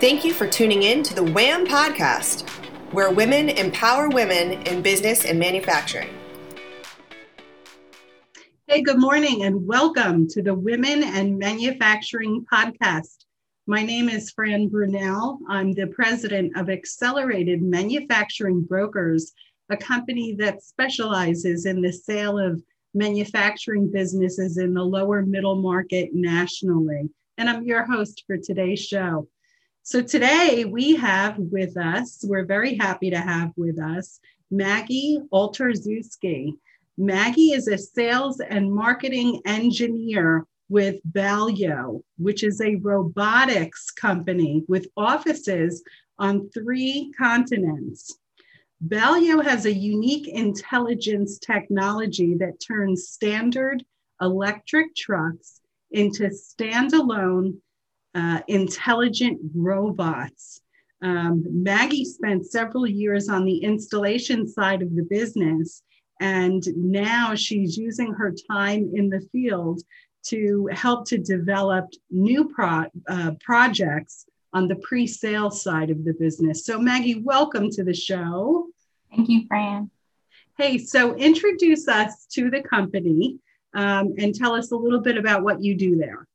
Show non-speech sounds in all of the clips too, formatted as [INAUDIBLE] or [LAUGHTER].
Thank you for tuning in to the WHAM podcast, where women empower women in business and manufacturing. Hey, good morning, and welcome to the Women and Manufacturing podcast. My name is Fran Brunel. I'm the president of Accelerated Manufacturing Brokers, a company that specializes in the sale of manufacturing businesses in the lower middle market nationally. And I'm your host for today's show. So today we have with us, we're very happy to have with us Maggie Oltarzewski. Maggie is a sales and marketing engineer with Balyo, which is a robotics company with offices on three continents. Balyo has a unique intelligence technology that turns standard electric trucks into standalone uh, intelligent robots. Um, Maggie spent several years on the installation side of the business, and now she's using her time in the field to help to develop new pro- uh, projects on the pre-sale side of the business. So Maggie, welcome to the show. Thank you, Fran. Hey, so introduce us to the company um, and tell us a little bit about what you do there.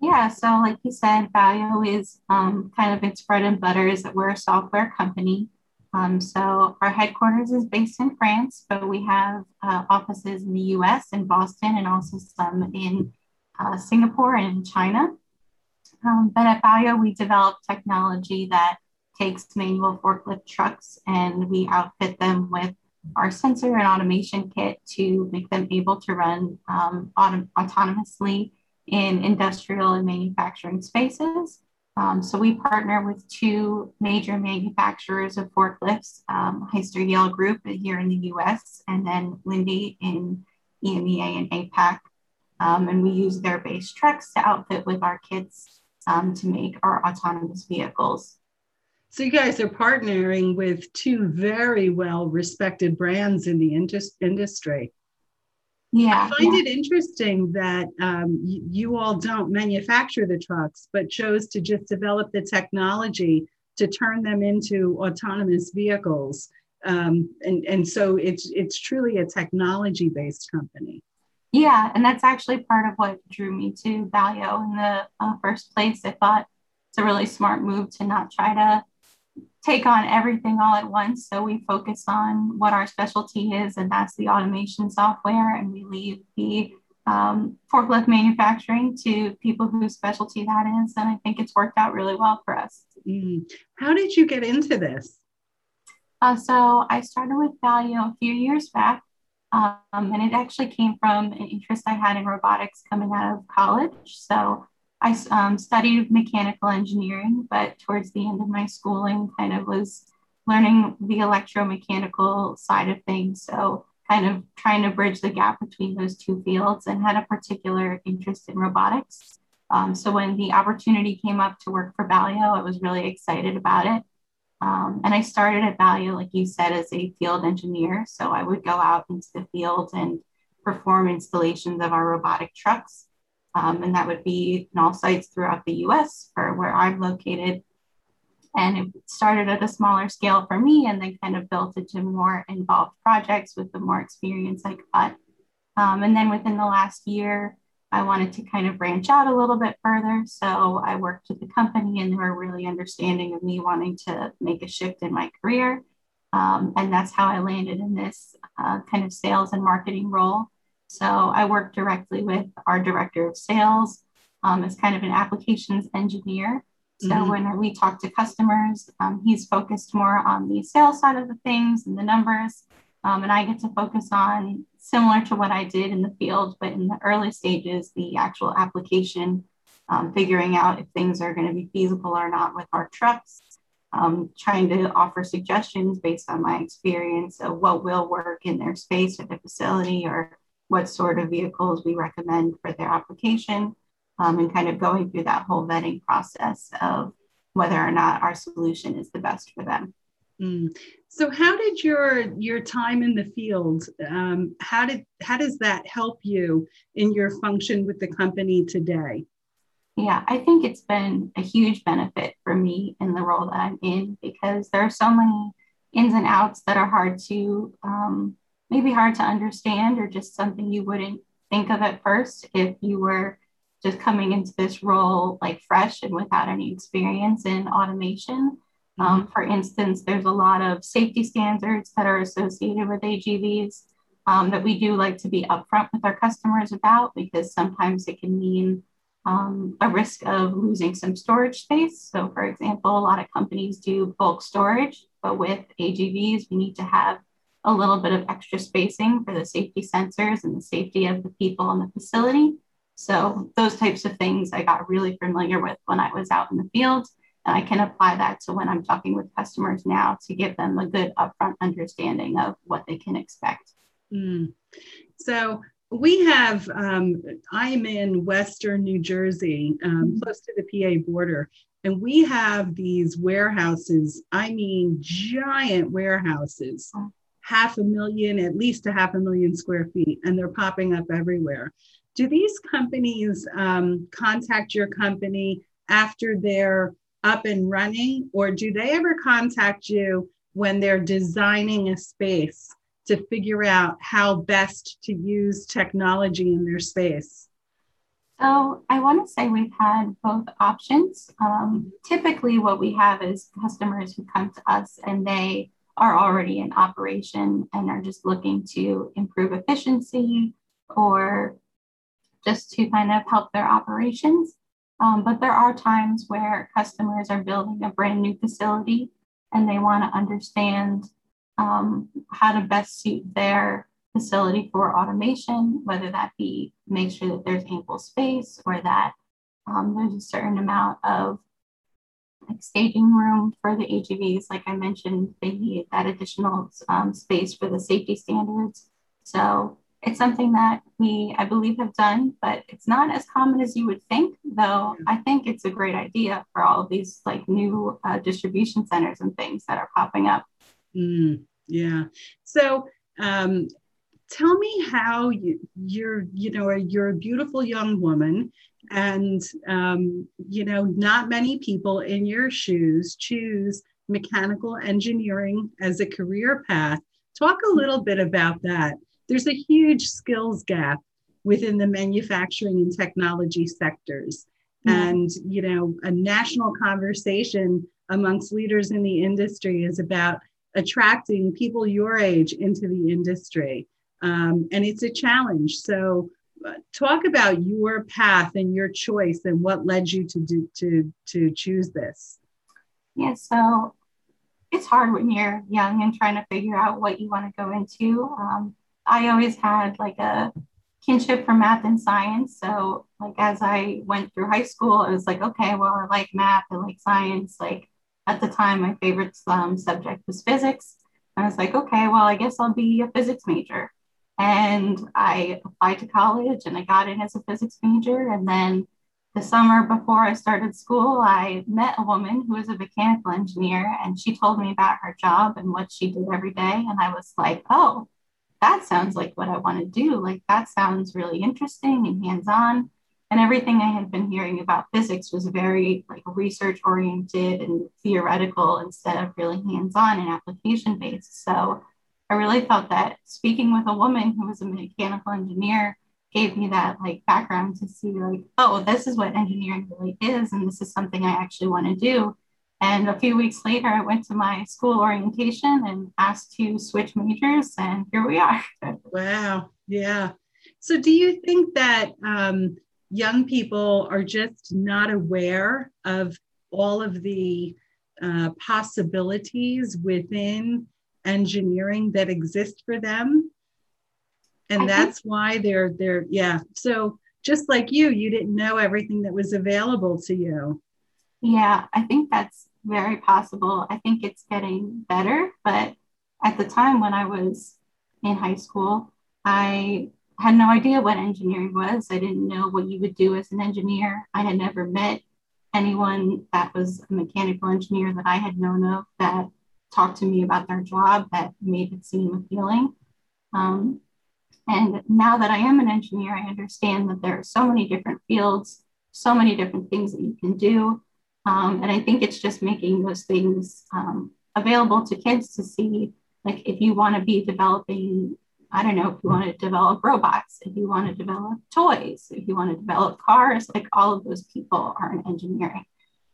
Yeah, so like you said, Balyo is um, kind of its bread and butter is that we're a software company. Um, so our headquarters is based in France, but we have uh, offices in the U.S. in Boston and also some in uh, Singapore and China. Um, but at Balyo, we develop technology that takes manual forklift trucks and we outfit them with our sensor and automation kit to make them able to run um, autom- autonomously in industrial and manufacturing spaces. Um, so we partner with two major manufacturers of forklifts, um, Hyster-Yale Group here in the US, and then Linde in EMEA and APAC. Um, and we use their base trucks to outfit with our kits um, to make our autonomous vehicles. So you guys are partnering with two very well respected brands in the industry. Yeah. I find yeah. it interesting that um, you, you all don't manufacture the trucks, but chose to just develop the technology to turn them into autonomous vehicles. Um, and, and so it's it's truly a technology based company. Yeah, and that's actually part of what drew me to Balyo in the uh, first place. I thought it's a really smart move to not try to take on everything all at once. So we focus on what our specialty is, and that's the automation software, and we leave the um, forklift manufacturing to people whose specialty that is. And I think it's worked out really well for us. Mm. How did you get into this? Uh, so I started with Balyo a few years back. Um, and it actually came from an interest I had in robotics coming out of college. So I um, studied mechanical engineering, but towards the end of my schooling, kind of was learning the electromechanical side of things. So, kind of trying to bridge the gap between those two fields and had a particular interest in robotics. Um, so, when the opportunity came up to work for Balyo, I was really excited about it. Um, and I started at Balyo, like you said, as a field engineer. So, I would go out into the field and perform installations of our robotic trucks. Um, and that would be in all sites throughout the US for where I'm located. And it started at a smaller scale for me and then kind of built into more involved projects with the more experience I got. Um, and then within the last year, I wanted to kind of branch out a little bit further. So I worked with the company and they were really understanding of me wanting to make a shift in my career. Um, and that's how I landed in this uh, kind of sales and marketing role. So I work directly with our director of sales um, as kind of an applications engineer. So mm-hmm. when we talk to customers, um, he's focused more on the sales side of the things and the numbers. Um, and I get to focus on similar to what I did in the field, but in the early stages, the actual application, um, figuring out if things are going to be feasible or not with our trucks, um, trying to offer suggestions based on my experience of what will work in their space or their facility or what sort of vehicles we recommend for their application, um, and kind of going through that whole vetting process of whether or not our solution is the best for them. Mm. So, how did your your time in the field? Um, how did how does that help you in your function with the company today? Yeah, I think it's been a huge benefit for for me in the role that I'm in because there are so many ins and outs that are hard to um, maybe hard to understand or just something you wouldn't think of at first if you were just coming into this role like fresh and without any experience in automation. Mm-hmm. Um, for instance, there's a lot of safety standards that are associated with AGVs um, that we do like to be upfront with our customers about because sometimes it can mean um, a risk of losing some storage space. So, for example, a lot of companies do bulk storage, but with AGVs, we need to have a little bit of extra spacing for the safety sensors and the safety of the people in the facility. So, those types of things I got really familiar with when I was out in the field. And I can apply that to when I'm talking with customers now to give them a good upfront understanding of what they can expect. Mm. So, we have, um, I'm in Western New Jersey, um, mm-hmm. close to the PA border, and we have these warehouses. I mean, giant warehouses, half a million, at least a half a million square feet, and they're popping up everywhere. Do these companies um, contact your company after they're up and running, or do they ever contact you when they're designing a space to figure out how best to use technology in their space? So I want to say we've had both options. Um, typically, what we have is customers who come to us and they are already in operation and are just looking to improve efficiency or just to kind of help their operations. Um, but there are times where customers are building a brand new facility and they want to understand um, how to best suit their facility for automation, whether that be make sure that there's ample space or that um, there's a certain amount of like staging room for the AGVs. Like I mentioned, they need that additional um, space for the safety standards. So it's something that we, I believe, have done, but it's not as common as you would think. Though I think it's a great idea for all of these like new uh, distribution centers and things that are popping up. Mm, yeah. So, um, tell me how you, you're, you know, you're a beautiful young woman, and um, you know, not many people in your shoes choose mechanical engineering as a career path. Talk a little bit about that. There's a huge skills gap within the manufacturing and technology sectors. Mm-hmm. And, you know, a national conversation amongst leaders in the industry is about attracting people your age into the industry. Um, and it's a challenge. So, uh, talk about your path and your choice and what led you to do to to choose this. Yeah, so it's hard when you're young and trying to figure out what you want to go into. Um, I always had like a kinship for math and science. So, like, as I went through high school, I was like, okay, well, I like math, I like science. Like, at the time, my favorite um, subject was physics. I was like, okay, well, I guess I'll be a physics major. And I applied to college and I got in as a physics major. And then the summer before I started school, I met a woman who was a mechanical engineer and she told me about her job and what she did every day. And I was like, oh, that sounds like what I want to do. Like, that sounds really interesting and hands on and everything I had been hearing about physics was very like research oriented and theoretical instead of really hands-on and application based. So I really felt that speaking with a woman who was a mechanical engineer gave me that like background to see like, oh, this is what engineering really is, and this is something I actually want to do. And a few weeks later, I went to my school orientation and asked to switch majors, and here we are. [LAUGHS] wow. Yeah. So, do you think that um, young people are just not aware of all of the uh, possibilities within engineering that exist for them. And I that's think- why they're they're yeah. So just like you you didn't know everything that was available to you. Yeah i think that's very possible. I think it's getting better but at the time when i was in high school i had no idea what engineering was. I didn't know what you would do as an engineer. I had never met anyone that was a mechanical engineer that I had known of that talked to me about their job that made it seem appealing. Um, and now that I am an engineer, I understand that there are so many different fields, so many different things that you can do. Um, and I think it's just making those things um, available to kids to see. Like if you want to be developing, I don't know, if you want to develop robots, if you want to develop toys, if you want to develop cars, like all of those people are in engineering.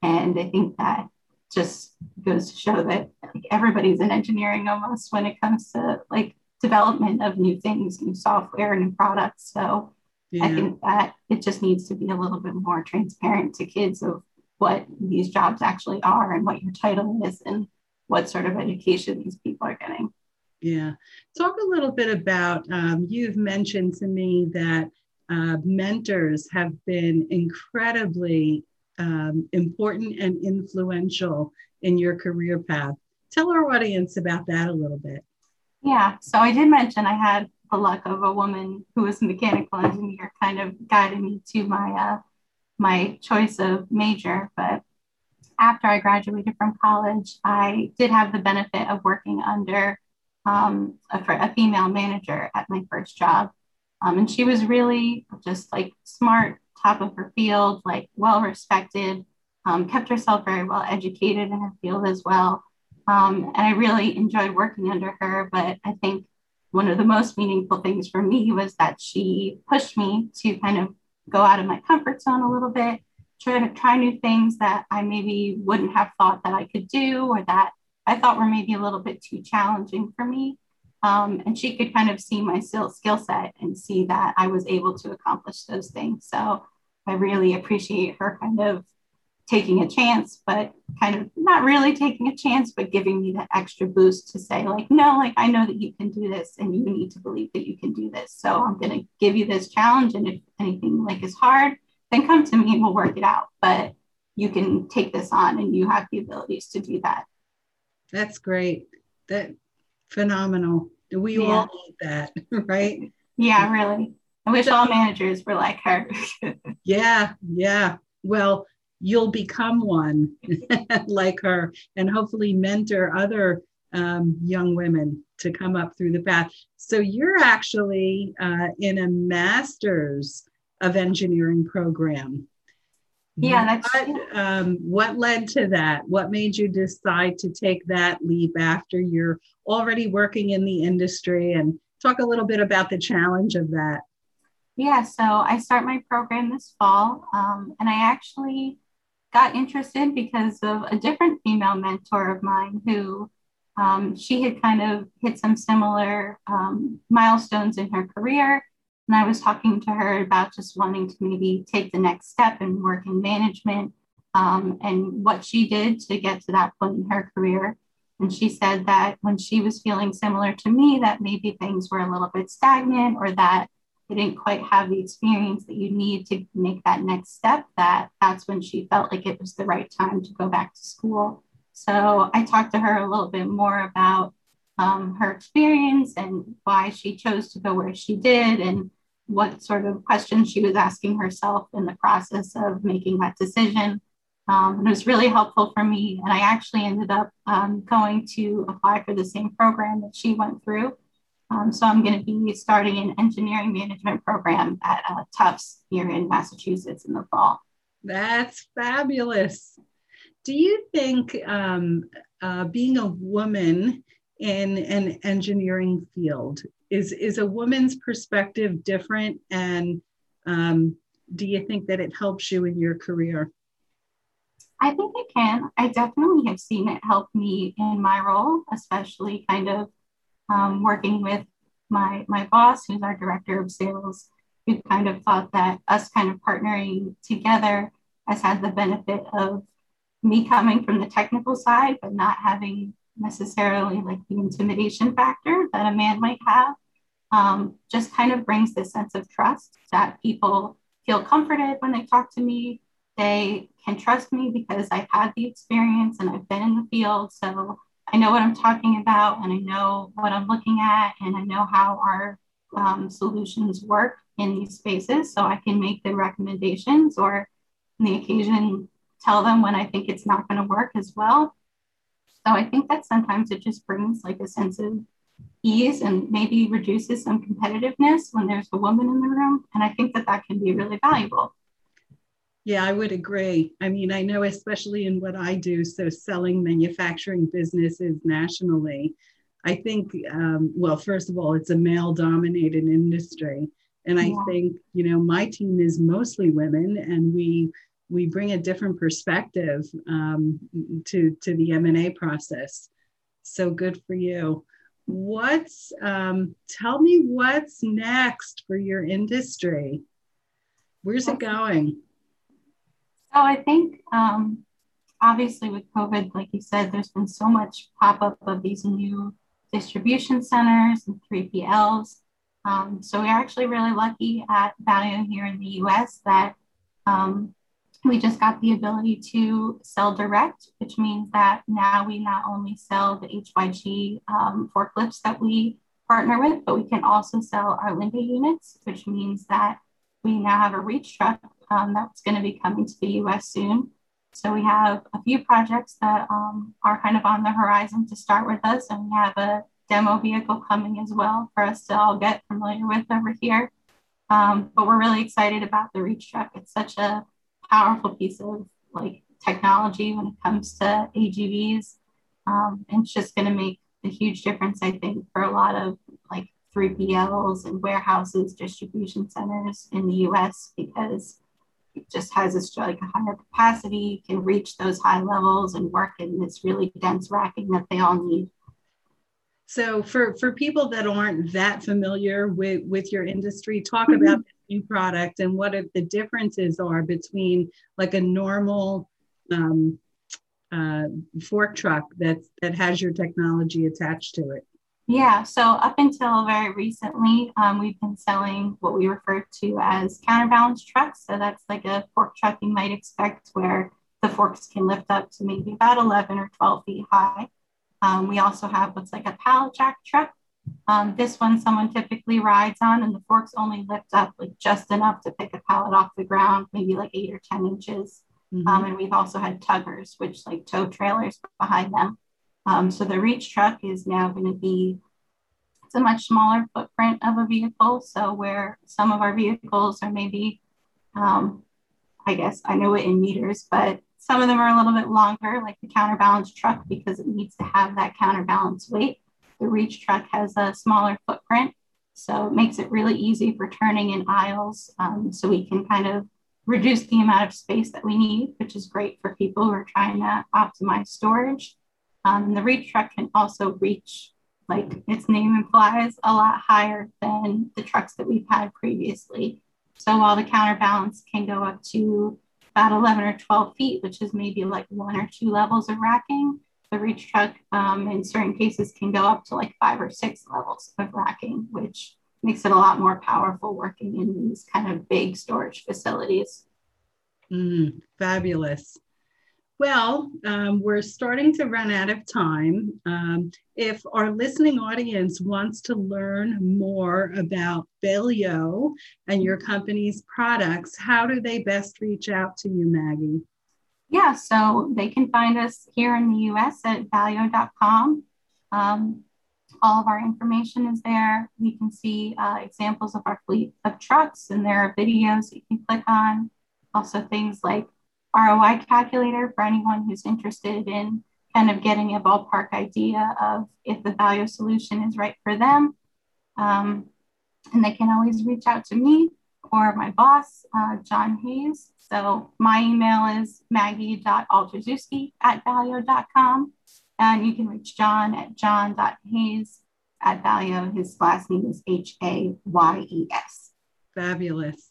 And I think that just goes to show that like, everybody's in engineering almost when it comes to like development of new things, new software, new products. So yeah. I think that it just needs to be a little bit more transparent to kids of what these jobs actually are and what your title is and what sort of education these people are getting. Yeah. Talk a little bit about, um, you've mentioned to me that uh, mentors have been incredibly um, important and influential in your career path. Tell our audience about that a little bit. Yeah, so I did mention I had the luck of a woman who was a mechanical engineer kind of guided me to my uh, my choice of major. But after I graduated from college, I did have the benefit of working under um, a, a, female manager at my first job. Um, and she was really just like smart, top of her field, like well respected, um, kept herself very well educated in her field as well. Um, and I really enjoyed working under her. But I think one of the most meaningful things for me was that she pushed me to kind of go out of my comfort zone a little bit, try to try new things that I maybe wouldn't have thought that I could do or that I thought were maybe a little bit too challenging for me. Um, and she could kind of see my skill set and see that I was able to accomplish those things. So I really appreciate her kind of taking a chance, but kind of not really taking a chance, but giving me that extra boost to say, like, no, like, I know that you can do this and you need to believe that you can do this. So I'm going to give you this challenge. And if anything like is hard, then come to me and we'll work it out. But you can take this on and you have the abilities to do that. That's great. That phenomenal. We yeah. all need that, [LAUGHS] right? Yeah, really. I wish all managers were like her. [LAUGHS] yeah, yeah. Well, you'll become one [LAUGHS] like her and hopefully mentor other um, young women to come up through the path. So you're actually uh, in a master's of engineering program. Yeah, that's what, um, what led to that? What made you decide to take that leap after you're already working in the industry? And talk a little bit about the challenge of that. Yeah, so I start my program this fall, um, and I actually got interested because of a different female mentor of mine who um, she had kind of hit some similar um, milestones in her career. And I was talking to her about just wanting to maybe take the next step and work in management um, and what she did to get to that point in her career. And she said that when she was feeling similar to me, that maybe things were a little bit stagnant or that they didn't quite have the experience that you need to make that next step, that that's when she felt like it was the right time to go back to school. So I talked to her a little bit more about um, her experience and why she chose to go where she did and what sort of questions she was asking herself in the process of making that decision. Um, it was really helpful for me. And I actually ended up um, going to apply for the same program that she went through. Um, so I'm going to be starting an engineering management program at uh, Tufts here in Massachusetts in the fall. That's fabulous. Do you think um, uh, being a woman in an engineering field is is a woman's perspective different, and um, do you think that it helps you in your career? I think it can. I definitely have seen it help me in my role, especially kind of um, working with my my boss, who's our director of sales, who kind of thought that us kind of partnering together has had the benefit of me coming from the technical side, but not having necessarily like the intimidation factor that a man might have. Um, just kind of brings this sense of trust that people feel comforted when they talk to me. They can trust me because I've had the experience and I've been in the field. So I know what I'm talking about and I know what I'm looking at and I know how our um, solutions work in these spaces. So I can make the recommendations or on the occasion tell them when I think it's not going to work as well. So I think that sometimes it just brings like a sense of ease and maybe reduces some competitiveness when there's a woman in the room. And I think that that can be really valuable. Yeah, I would agree. I mean, I know, especially in what I do, so selling manufacturing businesses nationally, I think, um, well, first of all, it's a male dominated industry. And I yeah. think, you know, my team is mostly women and we, we bring a different perspective um, to, to the M&A process. So good for you. What's, um, tell me what's next for your industry? Where's it going? So I think um, obviously with COVID, like you said, there's been so much pop up of these new distribution centers and 3PLs. Um, so we're actually really lucky at Balyo here in the US that um, we just got the ability to sell direct, which means that now we not only sell the HYG um, forklifts that we partner with, but we can also sell our Linde units, which means that we now have a reach truck um, that's going to be coming to the US soon. So we have a few projects that um, are kind of on the horizon to start with us, and we have a demo vehicle coming as well for us to all get familiar with over here. Um, but we're really excited about the Reach Truck. It's such a powerful piece of like technology when it comes to AGVs. Um, and it's just going to make a huge difference, I think, for a lot of like 3PLs and warehouses, distribution centers in the US because it just has this like a higher capacity, can reach those high levels and work in this really dense racking that they all need. So for, for people that aren't that familiar with, with your industry, talk mm-hmm. about new product and what are the differences are between like a normal um, uh, fork truck that's, that has your technology attached to it. Yeah, so up until very recently, um, we've been selling what we refer to as counterbalance trucks. So that's like a fork truck you might expect where the forks can lift up to maybe about 11 or 12 feet high. Um, we also have what's like a pallet jack truck. Um, this one someone typically rides on, and the forks only lift up like just enough to pick a pallet off the ground, maybe like eight or 10 inches. Mm-hmm. Um, and we've also had tuggers, which like tow trailers behind them. Um, so the reach truck is now going to be it's a much smaller footprint of a vehicle. So where some of our vehicles are maybe, um, I guess I know it in meters, but some of them are a little bit longer, like the counterbalance truck, because it needs to have that counterbalance weight. The reach truck has a smaller footprint, so it makes it really easy for turning in aisles. Um, so we can kind of reduce the amount of space that we need, which is great for people who are trying to optimize storage. Um, the reach truck can also reach, like its name implies, a lot higher than the trucks that we've had previously. So while the counterbalance can go up to about 11 or 12 feet, which is maybe like one or two levels of racking, the reach truck um, in certain cases can go up to like five or six levels of racking, which makes it a lot more powerful working in these kind of big storage facilities. Mm, fabulous. Well, um, we're starting to run out of time. Um, if our listening audience wants to learn more about Balyo and your company's products, how do they best reach out to you, Maggie? Yeah, so they can find us here in the US at balyo.com. Um, all of our information is there. You can see uh, examples of our fleet of trucks, and there are videos that you can click on. Also, things like ROI calculator for anyone who's interested in kind of getting a ballpark idea of if the Balyo solution is right for them. Um, and they can always reach out to me or my boss, uh, John Hayes. So my email is maggie.oltarzewski at balyo.com. And you can reach John at john.hayes at Balyo. His last name is H A Y E S. Fabulous.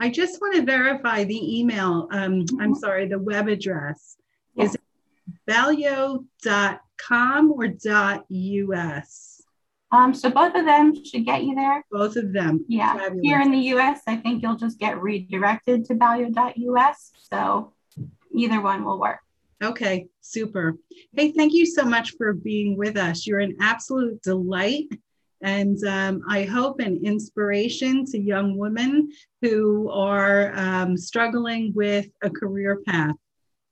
I just want to verify the email. Um, I'm sorry, the web address. Is it valio.com or .us? Um, so both of them should get you there. Both of them. Yeah. Fabulous. Here in the US, I think you'll just get redirected to value.us. So either one will work. Okay, super. Hey, thank you so much for being with us. You're an absolute delight and um, I hope an inspiration to young women who are um, struggling with a career path.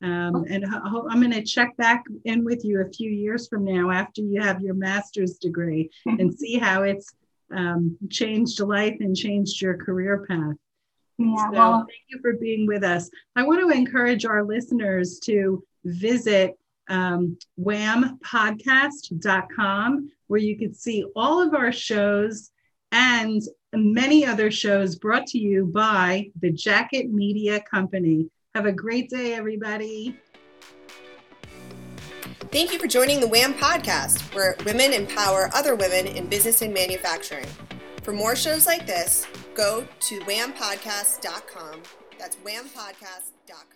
Um, and ho- I'm going to check back in with you a few years from now after you have your master's degree [LAUGHS] and see how it's um, changed life and changed your career path. Yeah, so well, thank you for being with us. I want to encourage our listeners to visit um, whampodcast.com where you can see all of our shows and many other shows brought to you by the Jacket Media Company. Have a great day, everybody. Thank you for joining the WHAM podcast, where women empower other women in business and manufacturing. For more shows like this, go to whampodcast.com. That's whampodcast.com.